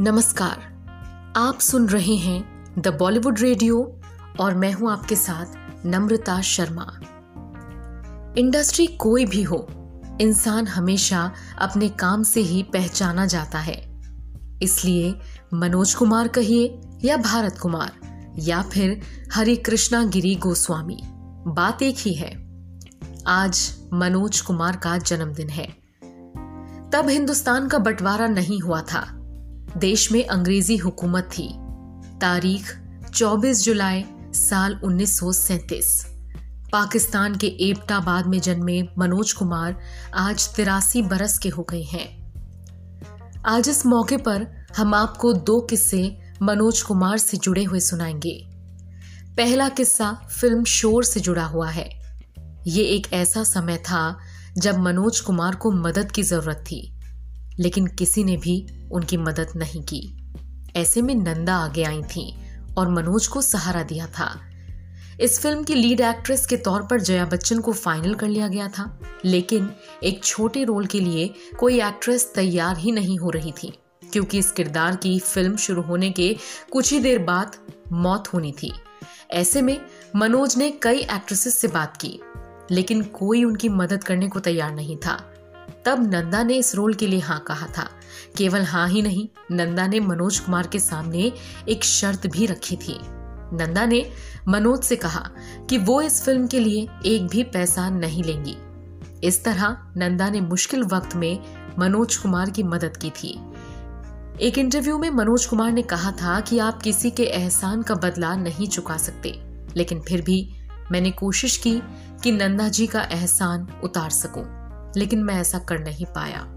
नमस्कार। आप सुन रहे हैं द बॉलीवुड रेडियो और मैं हूँ आपके साथ नम्रता शर्मा। इंडस्ट्री कोई भी हो, इंसान हमेशा अपने काम से ही पहचाना जाता है। इसलिए मनोज कुमार कहिए या भारत कुमार या फिर हरि कृष्णा गिरी गोस्वामी, बात एक ही है। आज मनोज कुमार का जन्मदिन है। तब हिंदुस्तान का बंटवारा नहीं हुआ था। देश में अंग्रेज़ी हुकूमत थी। तारीख 24 जुलाई साल उन्नीस सौ सैंतीस। पाकिस्तान के एबटाबाद में जन्मे मनोज कुमार आज तिरासी बरस के हो गए हैं। आज इस मौके पर हम आपको दो किस्से मनोज कुमार से जुड़े हुए सुनाएँगे। पहला किस्सा फ़िल्म शोर से जुड़ा हुआ है। ये एक ऐसा समय था जब मनोज कुमार को मदद की ज़रूरत थी। लेकिन किसी ने भी उनकी मदद नहीं की। ऐसे में नंदा आगे आई थी और मनोज को सहारा दिया था। इस फ़िल्म की लीड एक्ट्रेस के तौर पर जया बच्चन को फाइनल कर लिया गया था, लेकिन एक छोटे रोल के लिए कोई एक्ट्रेस तैयार ही नहीं हो रही थी, क्योंकि इस किरदार की फ़िल्म शुरू होने के कुछ ही देर बाद मौत होनी थी। ऐसे में मनोज ने कई एक्ट्रेसेस से बात की, लेकिन कोई उनकी मदद करने को तैयार नहीं था। तब नंदा ने इस रोल के लिए हाँ कहा था। केवल हाँ ही नहीं, नंदा ने मनोज कुमार के सामने एक शर्त भी रखी थी। नंदा ने मनोज से कहा कि वो इस फ़िल्म के लिए एक भी पैसा नहीं लेंगी। इस तरह नंदा ने मुश्किल वक्त में मनोज कुमार की मदद की थी। एक इंटरव्यू में मनोज कुमार ने कहा था कि आप किसी के एहसान का बदला नहीं चुका सकते, लेकिन फिर भी मैंने कोशिश की कि नंदा जी का एहसान उतार सकूँ। लेकिन मैं ऐसा कर नहीं पाया।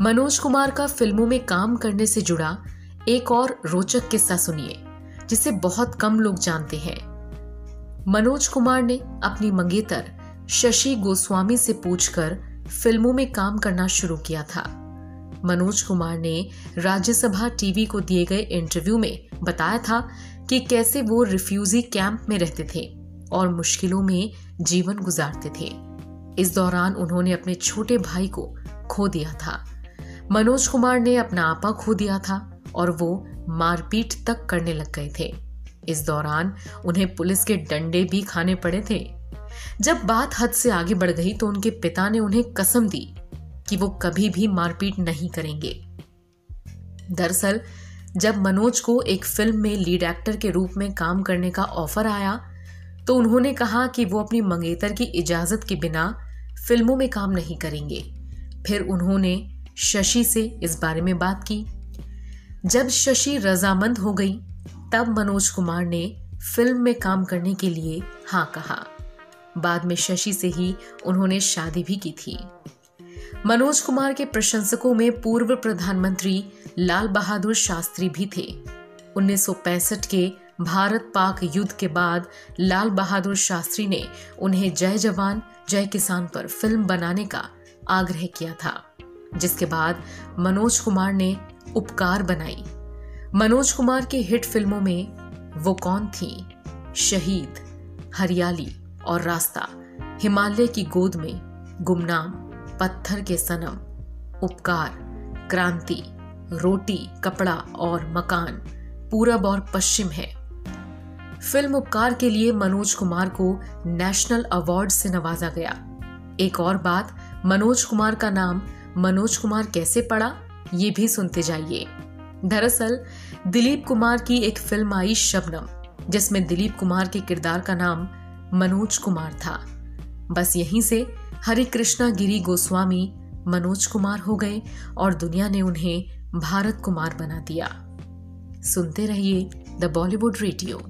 मनोज कुमार का फ़िल्मों में काम करने से जुड़ा एक और रोचक किस्सा सुनिए, जिसे बहुत कम लोग जानते हैं। मनोज कुमार ने अपनी मंगेतर शशि गोस्वामी से पूछकर फ़िल्मों में काम करना शुरू किया था। मनोज कुमार ने राज्यसभा टीवी को दिए गए इंटरव्यू में बताया था कि कैसे वो रिफ्यूजी कैंप में रहते थे और मुश्किलों में जीवन गुजारते थे। इस दौरान उन्होंने अपने छोटे भाई को खो दिया था। मनोज कुमार ने अपना आपा खो दिया था और वो मारपीट तक करने लग गए थे। इस दौरान उन्हें पुलिस के डंडे भी खाने पड़े थे। जब बात हद से आगे बढ़ गई तो उनके पिता ने उन्हें कसम दी कि वो कभी भी मारपीट नहीं करेंगे। दरअसल, जब मनोज को एक फ़िल्म में लीड एक्टर के रूप में काम करने का ऑफ़र आया तो उन्होंने कहा कि वो अपनी मंगेतर की इजाज़त के बिना फ़िल्मों में काम नहीं करेंगे। फिर उन्होंने शशि से इस बारे में बात की। जब शशि रजामंद हो गई, तब मनोज कुमार ने फ़िल्म में काम करने के लिए हाँ कहा। बाद में शशि से ही उन्होंने शादी भी की थी। मनोज कुमार के प्रशंसकों में पूर्व प्रधानमंत्री लाल बहादुर शास्त्री भी थे। 1965 के भारत पाक युद्ध के बाद लाल बहादुर शास्त्री ने उन्हें जय जवान, जय किसान पर फ़िल्म बनाने का आग्रह किया था, जिसके बाद मनोज कुमार ने उपकार बनाई। मनोज कुमार के हिट फ़िल्मों में वो कौन थी? शहीद, हरियाली और रास्ता, हिमालय की गोद में गुमनाम, पत्थर के सनम, उपकार, क्रांति, रोटी, कपड़ा और मकान, पूरब और पश्चिम है। फ़िल्म उपकार के लिए मनोज कुमार को नेशनल अवार्ड से नवाजा गया। एक और बात, मनोज कुमार का नाम मनोज कुमार कैसे पड़ा, ये भी सुनते जाइए। दरअसल, दिलीप कुमार की एक फ़िल्म आई शबनम, जिसमें दिलीप कुमार के किरदार का नाम मनोज कुमार था। बस यहीं से हरि कृष्णा गिरी गोस्वामी मनोज कुमार हो गए और दुनिया ने उन्हें भारत कुमार बना दिया। सुनते रहिए द बॉलीवुड रेडियो।